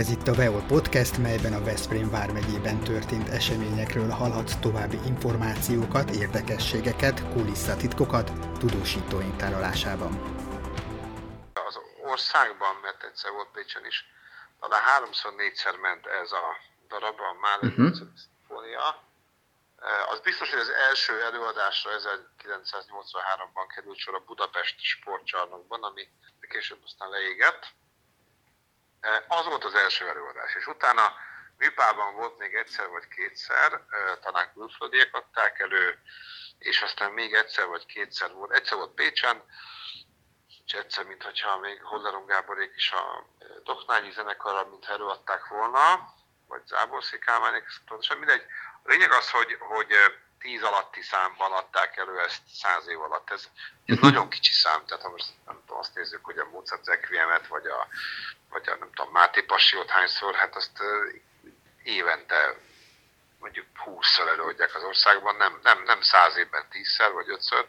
Ez itt a Veol Podcast, melyben a Veszprém vármegyében történt eseményekről hallhatsz további információkat, érdekességeket, kulisszatitkokat tudósítóink tárolásában. Az országban, mert egyszer volt Pécsen is, talán háromszor, négyszer ment ez a darab, a Mahler uh-huh. szimfónia. Az biztos, hogy az első előadásra 1983-ban került sor a Budapest sportcsarnokban, ami később aztán leégett első előadás, és utána Műpában volt még egyszer vagy kétszer, talán külföldiek adták elő, és aztán még egyszer vagy kétszer volt. Egyszer volt Pécsen, és egyszer, mintha még Holleron Gáborék is a Doknányi zenekarra, mint előadták volna, vagy Záborszi Kálmánék, pontosan mindegy. A lényeg az, hogy, hogy tíz alatti számban adták elő ezt száz év alatt. Ez, ez uh-huh. nagyon kicsi szám, tehát ha most nem tudom, azt nézzük, hogy a Mozart Requiemet, vagy a, vagy a nem tudom, Máté Passiót hányszor, hát azt évente mondjuk 20-szor előadják az országban, nem, nem, nem száz évben tízszer vagy ötször.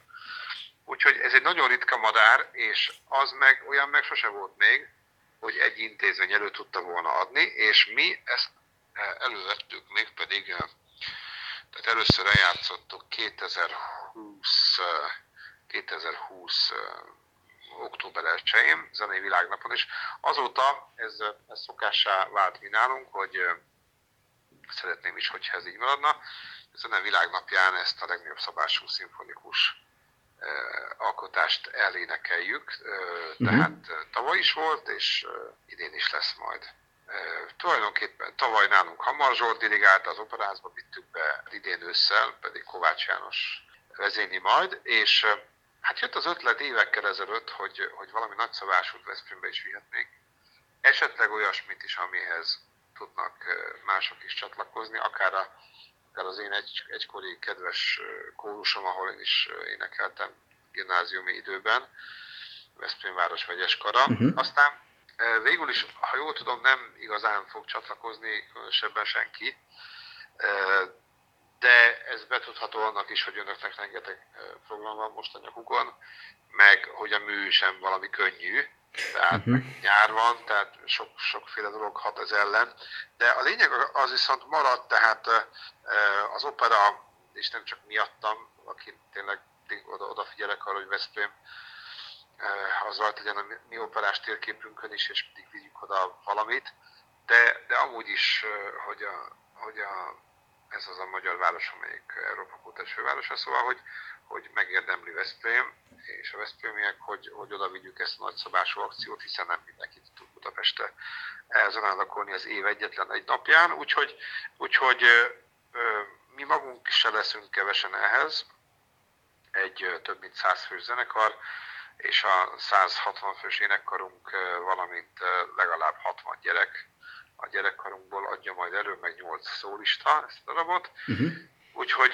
Úgyhogy ez egy nagyon ritka madár, és az meg olyan meg sose volt még, hogy egy intézmény elő tudta volna adni, és mi ezt elővettük, mégpedig tehát először eljátszottuk 2020, 2020 október 1-én, zenei világnapon, és azóta ez, ez szokássá vált mi nálunk, hogy szeretném is, hogyha ez így maradna, a zenei világnapján ezt a legnagyobb szabású szimfonikus alkotást elénekeljük, mhm. tehát tavaly is volt, és idén is lesz majd tulajdonképpen tavaly nálunk Hamar Zsolt dirigált, az operázba vittük be idén ősszel, pedig Kovács János vezényi majd, és hát jött az ötlet évekkel ezelőtt, hogy, hogy valami nagyszabásút Veszprémbe is vihetnénk. Esetleg olyasmit is, amihez tudnak mások is csatlakozni, akár, a, akár az én egy, egykori kedves kórusom, ahol én is énekeltem gimnáziumi időben, Veszprém város vegyes kara. Uh-huh. Aztán Végül is, ha jól tudom, nem igazán fog csatlakozni különösebben senki, de ez betudható annak is, hogy önöknek rengeteg program van most a nyakukon, meg hogy a mű sem valami könnyű, tehát uh-huh. nyár van, tehát sok, sokféle dolog hat az ellen, de a lényeg az viszont maradt, tehát az opera, és nem csak miattam, aki tényleg oda, odafigyelek arra, hogy Veszprém az rajta legyen a mi operás térképünkön is, és mindig vigyük oda valamit, de, de amúgy is, eh, hogy, a, hogy a, ez az a magyar város, amelyik Európa kultúrás fővárosa, szóval, hogy, hogy megérdemli Veszprém, és a Veszprémiek, hogy, hogy oda vigyük ezt a nagyszabású akciót, hiszen nem mindenki tud Budapestre elzarándakolni az év egyetlen egy napján, úgyhogy, úgyhogy mi magunk se leszünk kevesen ehhez, egy több mint száz fős zenekar, és a 160 fős énekkarunk, valamint legalább 60 gyerek a gyerekkarunkból adja majd elő, meg 8 szólista ezt a darabot. Uh-huh. Úgyhogy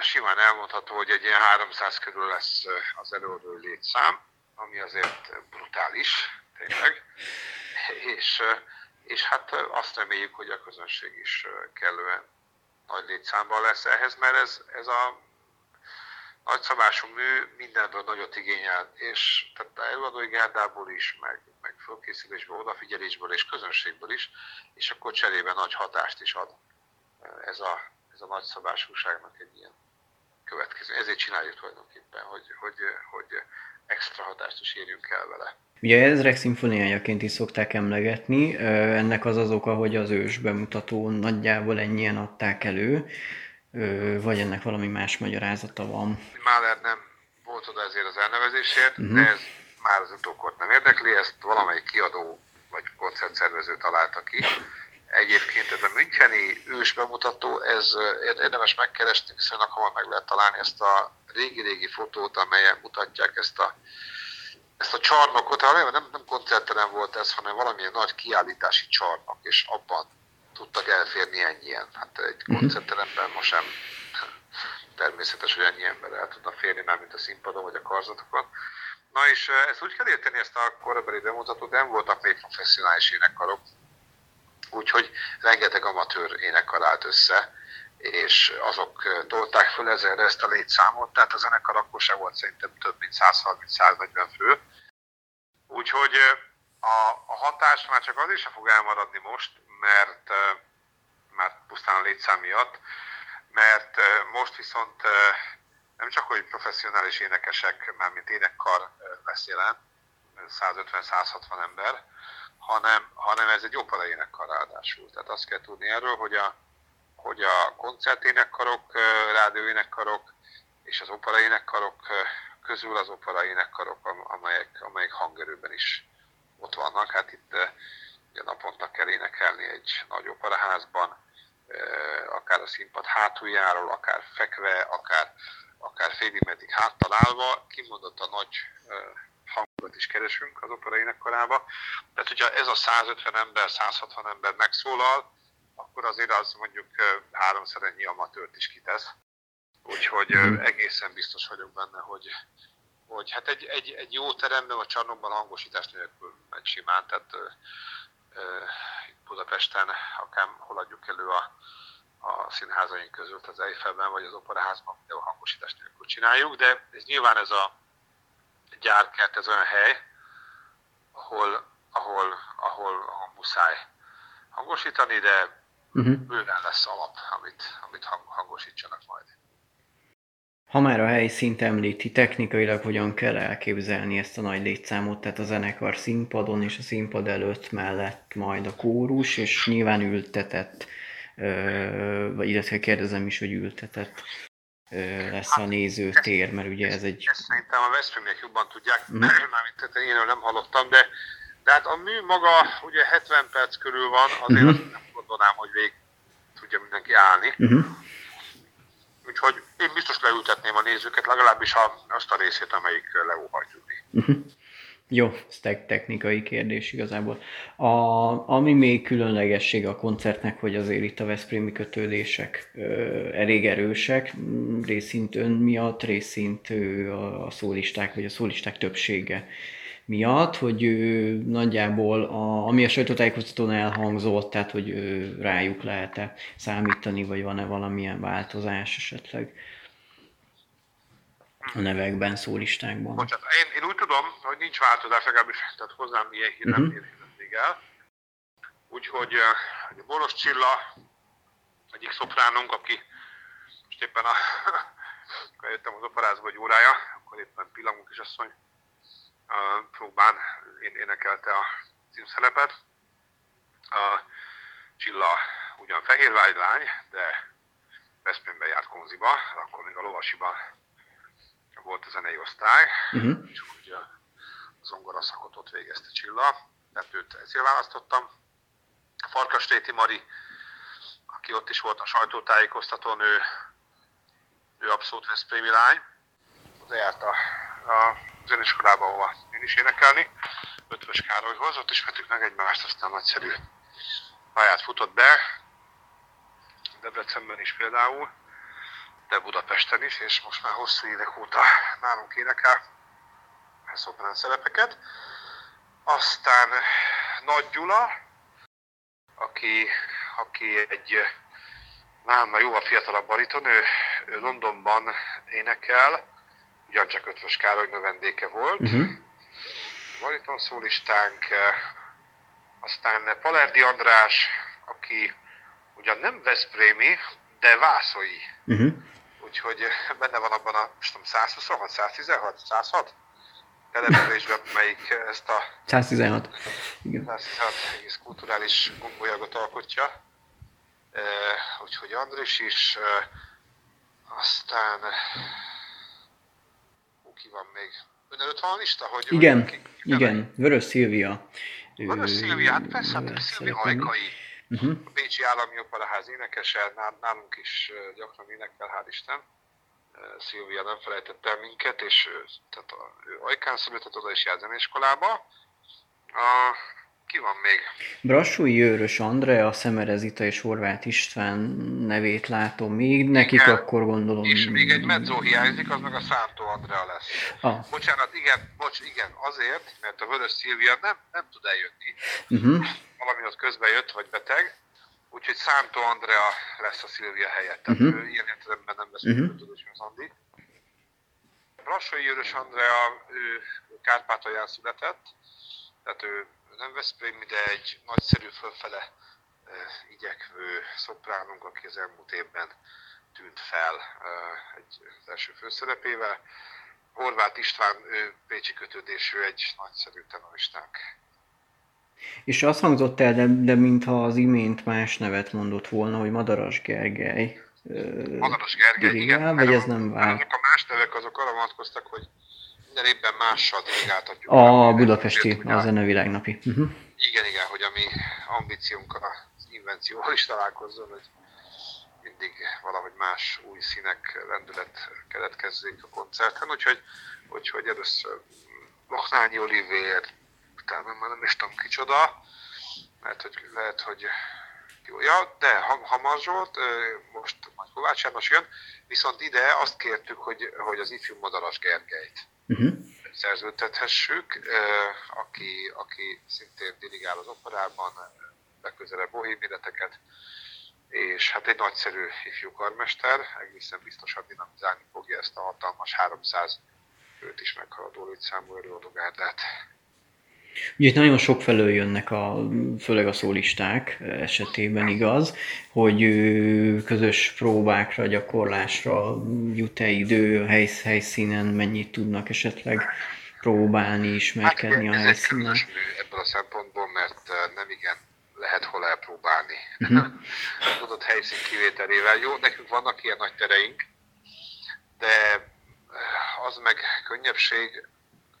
simán elmondható, hogy egy ilyen 300 körül lesz az előadói létszám, ami azért brutális, tényleg. És, és hát azt reméljük, hogy a közönség is kellően nagy létszámban lesz ehhez, mert ez, ez a nagyszabású mű mindenből nagyot igényel, és tehát előadói gárdából is, meg, meg fölkészülésből, odafigyelésből és közönségből is, és akkor cserében nagy hatást is ad ez a, ez a nagyszabásúságnak egy ilyen következő. Ezért csináljuk tulajdonképpen, hogy, hogy, hogy extra hatást is érjünk el vele. Ugye ezrek szimfoniájaként is szokták emlegetni, ennek az az oka, hogy az ős bemutató nagyjából ennyien adták elő, vagy ennek valami más magyarázata van? Mahler nem volt oda ezért az elnevezésért, uh-huh. de ez már az utókort nem érdekli, ezt valamelyik kiadó vagy koncertszervező találta ki. Egyébként ez a Müncheni ős bemutató, ez érdemes megkeresni, viszonylag hamar meg lehet találni ezt a régi-régi fotót, amelyen mutatják ezt a, ezt a csarnokot. Nem, nem koncertterem volt ez, hanem valamilyen nagy kiállítási csarnok, és abban tudtak elférni ennyien. Hát egy uh-huh. koncertteremben most sem természetes, hogy ennyi ember el tudna férni már, mint a színpadon vagy a karzatokon. Na és ezt úgy kell érteni, ezt a korabeli bemutatót, nem voltak még professzionális énekkarok, úgyhogy rengeteg amatőr énekkar állt össze, és azok tolták föl ezerre ezt a létszámot, tehát a zenekar akkor sem volt szerintem több mint 130-140 fő. Úgyhogy a, a hatás már csak az is fog elmaradni most, mert már pusztán a létszám miatt, mert most viszont nem csak, hogy professzionális énekesek, mármint énekkar lesz jelen, 150-160 ember, hanem, hanem ez egy opera énekkar ráadásul. Tehát azt kell tudni erről, hogy a, hogy a koncerténekkarok, rádióénekkarok és az opera énekkarok közül az opera énekkarok, amelyek, amelyek hangerőben is ott vannak. Hát itt ugye naponta kell énekelni egy nagy operaházban, akár a színpad hátuljáról, akár fekve, akár, akár félig meddig háttal állva, kimondott a nagy hangot is keresünk az opera énekkarába. Tehát, hogyha ez a 150 ember, 160 ember megszólal, akkor azért az mondjuk háromszor ennyi amatőrt is kitesz. Úgyhogy mm. egészen biztos vagyok benne, hogy, hogy hát egy, egy, egy jó teremben, a csarnokban hangosítás nélkül megy simán, tehát Budapesten, akár hol adjuk elő a, a színházaink között, az Eiffelben vagy az operaházban, a hangosítás nélkül csináljuk, de ez nyilván ez a gyárkert, ez olyan hely, ahol, ahol, ahol, ahol muszáj hangosítani, de uh-huh. bőven lesz alap, amit, amit hangosítsanak majd. Ha már a helyszínt említi, technikailag hogyan kell elképzelni ezt a nagy létszámot, tehát a zenekar színpadon és a színpad előtt mellett majd a kórus, és nyilván ültetett, vagy illetve kérdezem is, hogy ültetett lesz a nézőtér, mert ugye ez egy... Ezt szerintem a Veszprémiek jobban tudják, mm. mármint én nem hallottam, de, de hát a mű maga ugye 70 perc körül van, azért mm-hmm. nem gondolnám, hogy végig tudja mindenki állni. Mm-hmm. Úgyhogy én biztos leültetném a nézőket, legalábbis a, azt a részét, amelyik leóhajtjuk. Uh-huh. Jó, ez technikai kérdés igazából. A, ami még különlegesség a koncertnek, hogy azért itt a Veszprémi kötődések ö, elég erősek, részint ön miatt, részint ö, a szólisták, vagy a szólisták többsége miatt, hogy ő nagyjából, a, ami a sajtótájékoztatón elhangzott, tehát hogy ő, rájuk lehet-e számítani, vagy van-e valamilyen változás esetleg a nevekben, szólistákban. Bocsánat, én, én úgy tudom, hogy nincs változás, legalábbis tehát hozzám ilyen hír nem uh-huh. még el. Úgyhogy uh, Boros Csilla, egyik szopránunk, aki most éppen a, jöttem az operázba egy órája, akkor éppen Pillamunk is asszony a próbán én énekelte a címszerepet. A Csilla ugyan fehérvágy lány, de Veszprémben járt konziba, akkor még a lovasiban volt a zenei osztály, uh-huh. és úgy a zongora szakot ott végezte Csilla, tehát őt ezért választottam. Farkastéti Mari, aki ott is volt a sajtótájékoztatón, ő, ő abszolút Veszprémi lány, oda járt a, a zeneiskolába, ahova én is énekelni, Ötvös Károlyhoz, ott ismertük meg egymást, aztán nagyszerű pályát futott be, Debrecenben is például, de Budapesten is, és most már hosszú évek óta nálunk énekel. Szoprán szerepeket. Aztán Nagy Gyula, aki, aki egy nálam jóval fiatalabb bariton, ő, ő Londonban énekel, ugyancsak Ötvös Károly növendéke volt. Uh-huh. Bariton szólistánk, aztán Palerdi András, aki ugyan nem Veszprémi, de Vászai. Uh-huh. Úgyhogy benne van abban a, most tudom, 126, 116, 106 településben, melyik ezt a 116, Igen. 116 egész kulturális gombolyagot alkotja. Uh, úgyhogy Andris is, uh, aztán ki van még? Ön előtt van a lista? Hogy igen, ki, ki igen, Vörös Szilvia. Vörös Szilvia, hát persze, hát Szilvia Ajkai. Uh-huh. A Bécsi Állami Operaház énekese, nálunk is gyakran énekel, hál' Isten. Szilvia nem felejtett el minket, és tehát a, ő Ajkán született, oda is jár zeneiskolába. A, ki van még? Brassói Jőrös Andrea, Szemerezita és Horváth István nevét látom még, nekik igen. akkor gondolom... És még egy mezzo hiányzik, az meg a Szántó Andrea lesz. Ah. Bocsánat, igen, bocs, igen, azért, mert a Vörös Szilvia nem, nem tud eljönni. Uh-huh. Valami ott közben jött, vagy beteg. Úgyhogy Szántó Andrea lesz a Szilvia helyett. Tehát uh-huh. ő ilyen értelemben nem lesz uh-huh. tudós, az Andi. Brassói Jőrös Andrea, ő Kárpátalján született, tehát ő nem Veszprém, de egy nagyszerű fölfele igyekvő szopránunk, aki az elmúlt évben tűnt fel egy, az első főszerepével. Horváth István, ő Pécsi kötődésű, egy nagyszerű tenoristánk. És azt hangzott el, de, de mintha az imént más nevet mondott volna, hogy Madaras Gergely. Madaras Gergely, igen. igen vagy ez nem vár. Azok a más nevek azok arra vonatkoztak, hogy minden évben mással dirigáltatjuk. A budapesti, a zenevilágnapi. Uh-huh. Igen, igen, hogy a mi ambíciónk az invencióval is találkozzon, hogy mindig valahogy más új színek, lendület keletkezzék a koncerten, úgyhogy, úgyhogy először Lochnányi Olivér, utána már nem is tudom kicsoda, mert hogy lehet, hogy jó, ja, de Hamar Zsolt, most majd Kovács János jön, viszont ide azt kértük, hogy, hogy az ifjú Madaras Gergelyt uh-huh. szerződtethessük, aki, aki szintén dirigál az operában, legközelebb bohéméleteket, és hát egy nagyszerű ifjú karmester, egészen biztosan dinamizálni fogja ezt a hatalmas 300 őt is meghaladó létszámú előadógárdát. Ugye itt nagyon sok felől jönnek, a, főleg a szólisták esetében igaz, hogy közös próbákra, gyakorlásra jut-e idő, a hely, helyszínen mennyit tudnak esetleg próbálni, ismerkedni hát, a helyszínen. Ebből a szempontból, mert nem igen lehet hol elpróbálni. Uh-huh. Tudott helyszín kivételével. Jó, nekünk vannak ilyen nagy tereink, de az meg könnyebbség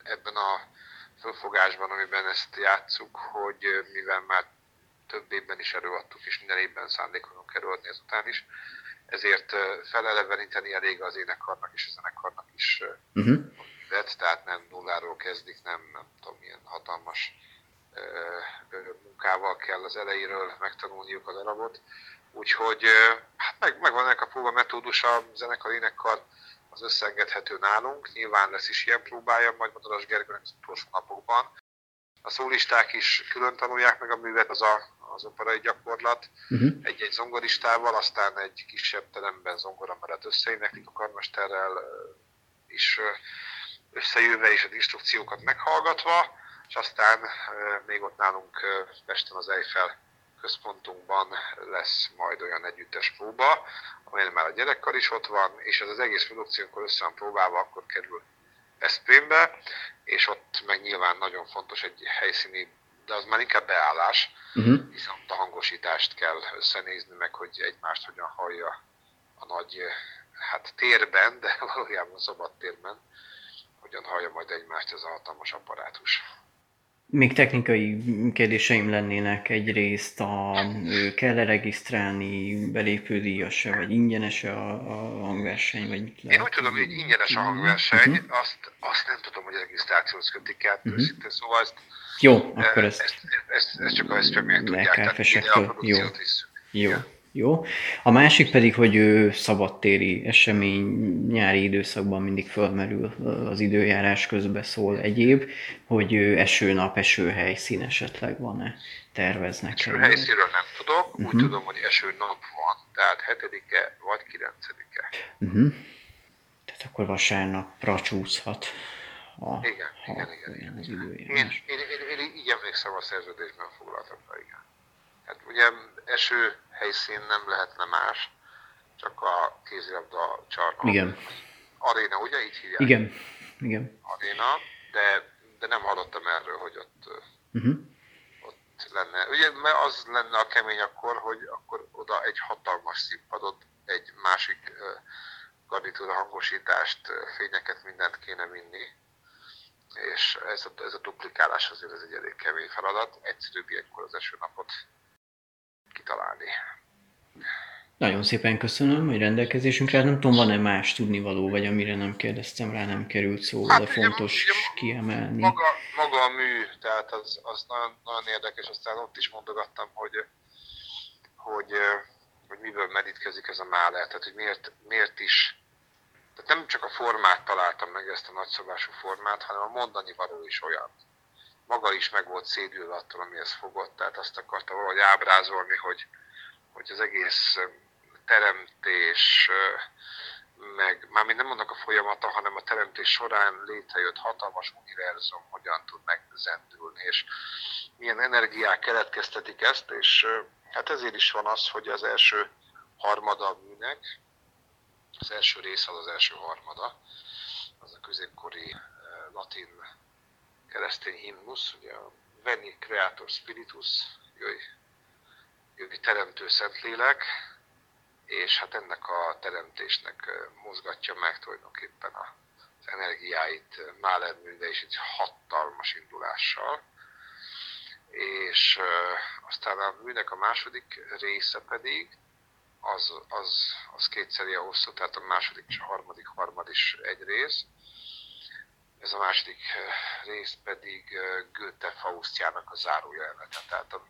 ebben a fölfogásban, amiben ezt játszuk, hogy mivel már több évben is előadtuk, és minden évben szándékolunk előadni ezután is, ezért feleleveníteni elég az énekarnak és a zenekarnak is uh-huh. tehát nem nulláról kezdik, nem, nem tudom, milyen hatalmas munkával kell az elejéről megtanulniuk a darabot. Úgyhogy hát meg, megvan ennek a próba metódus a zenekar énekkar az összeengedhető nálunk. Nyilván lesz is ilyen próbája, majd Madaras Gergőnek az utolsó napokban. A szólisták is külön tanulják meg a művet, az a, az operai gyakorlat. Uh-huh. Egy-egy zongoristával, aztán egy kisebb teremben zongora mellett összeéneklik a karmesterrel is összejöve és az instrukciókat meghallgatva, és aztán még ott nálunk Pesten az Eiffel központunkban lesz majd olyan együttes próba, amelyen már a gyerekkar is ott van, és ez az egész produkció, amikor össze van próbálva, akkor kerül Veszprémbe, és ott meg nyilván nagyon fontos egy helyszíni, de az már inkább beállás, uh-huh. hiszen ott a hangosítást kell összenézni, meg hogy egymást hogyan hallja a nagy hát térben, de valójában szabad térben, hogyan hallja majd egymást ez a hatalmas apparátus. Még technikai kérdéseim lennének egyrészt, a, kell-e regisztrálni belépődíjas vagy ingyenes a, a hangverseny? Vagy lehet, Én úgy tudom, hogy ingyenes a hangverseny, uh-huh. azt, azt nem tudom, hogy a regisztrációhoz kötik át, uh-huh. szóval ezt, Jó, akkor ezt, ezt, ezt, ezt csak a ezt tudják, tehát a Jó. Jó. Igen. Jó. A másik pedig, hogy ő szabadtéri esemény nyári időszakban mindig fölmerül az időjárás közben szól egyéb, hogy esőnap, esőhelyszín esetleg van-e, terveznek Eső helyszínről nem tudok, uh-huh. úgy mhm. tudom, hogy eső nap van, tehát 7-e vagy 9-e. Uh-huh. Mhm. Tehát akkor vasárnapra csúszhat. A, igen, igen, igen, igen, igen. Én, én, én, én, én így emlékszem a szerződésben foglaltakra, igen. Hát ugye eső helyszín nem lehetne más, csak a kézilabda csarnok. Igen. Aréna, ugye így hívják? Igen. Igen. Aréna, de, de nem hallottam erről, hogy ott, uh-huh. ott lenne. Ugye, mert az lenne a kemény akkor, hogy akkor oda egy hatalmas színpadot, egy másik garnitúra hangosítást, fényeket, mindent kéne vinni. És ez a, ez a duplikálás azért ez egy elég kemény feladat. Egyszerűbb ilyenkor az eső napot kitalálni. Nagyon szépen köszönöm, hogy rendelkezésünkre. Nem tudom, van-e más tudnivaló, vagy amire nem kérdeztem rá, nem került szó, hát, de ugye, fontos ugye, kiemelni. Maga, maga a mű, tehát az, az nagyon, nagyon érdekes, aztán ott is mondogattam, hogy, hogy, hogy miből merítkezik ez a máler, tehát hogy miért, miért is tehát nem csak a formát találtam meg, ezt a nagyszabású formát, hanem a mondani való is olyan. Maga is meg volt szédülve attól, amihez fogott, tehát azt akarta valahogy ábrázolni, hogy, hogy az egész teremtés meg mármint nem annak a folyamata, hanem a teremtés során létrejött hatalmas univerzum hogyan tud megzendülni, és milyen energiák keletkeztetik ezt, és hát ezért is van az, hogy az első harmada a műnek, az első rész az az első harmada, az a középkori latin keresztény himnusz, ugye a Veni Creator Spiritus, jöjj, jöjj teremtő Szentlélek, és hát ennek a teremtésnek mozgatja meg tulajdonképpen az energiáit Mahler műve is egy hatalmas indulással. És aztán a műnek a második része pedig az, az, az kétszeri a hosszú, tehát a második és a harmadik harmad is egy rész. Ez a második rész pedig Goethe Faustjának a zárójelenete. Tehát a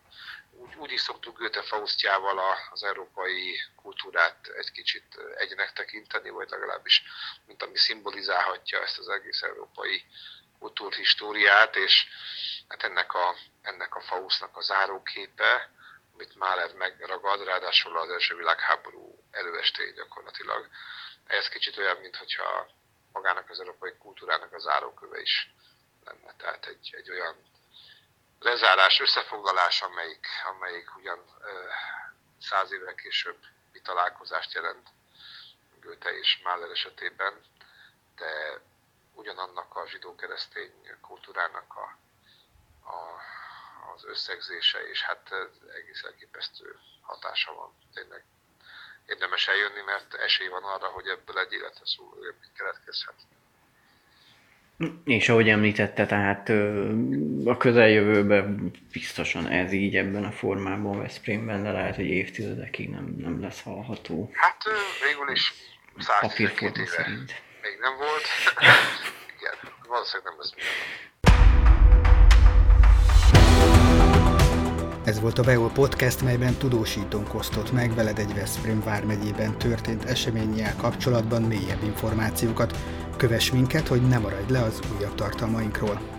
úgy, úgy is szoktuk Goethe Faustjával az európai kultúrát egy kicsit egynek tekinteni, vagy legalábbis, mint ami szimbolizálhatja ezt az egész európai kultúrhistóriát, és hát ennek a, ennek a Faustnak a záróképe, amit Mahler megragad, ráadásul az első világháború előestéig gyakorlatilag. Ez kicsit olyan, mintha magának az európai kultúrának a záróköve is lenne. Tehát egy, egy olyan lezárás, összefoglalás, amelyik, amelyik ugyan száz évvel később találkozást jelent Goethe és Mahler esetében, de ugyanannak a zsidó-keresztény kultúrának a, a, az összegzése, és hát egész elképesztő hatása van. Tényleg érdemes eljönni, mert esély van arra, hogy ebből egy életre szóló élmény keletkezhet. És ahogy említette, tehát a közeljövőben biztosan ez így ebben a formában Veszprémben, de lehet, hogy évtizedekig nem, nem lesz hallható. Hát végül is 112 éve szerint. még nem volt. Igen, valószínűleg nem lesz minden. Ez volt a Veol Podcast, melyben tudósítónk osztott meg veled egy Veszprém vármegyében történt eseménnyel kapcsolatban mélyebb információkat. Kövess minket, hogy ne maradj le az újabb tartalmainkról.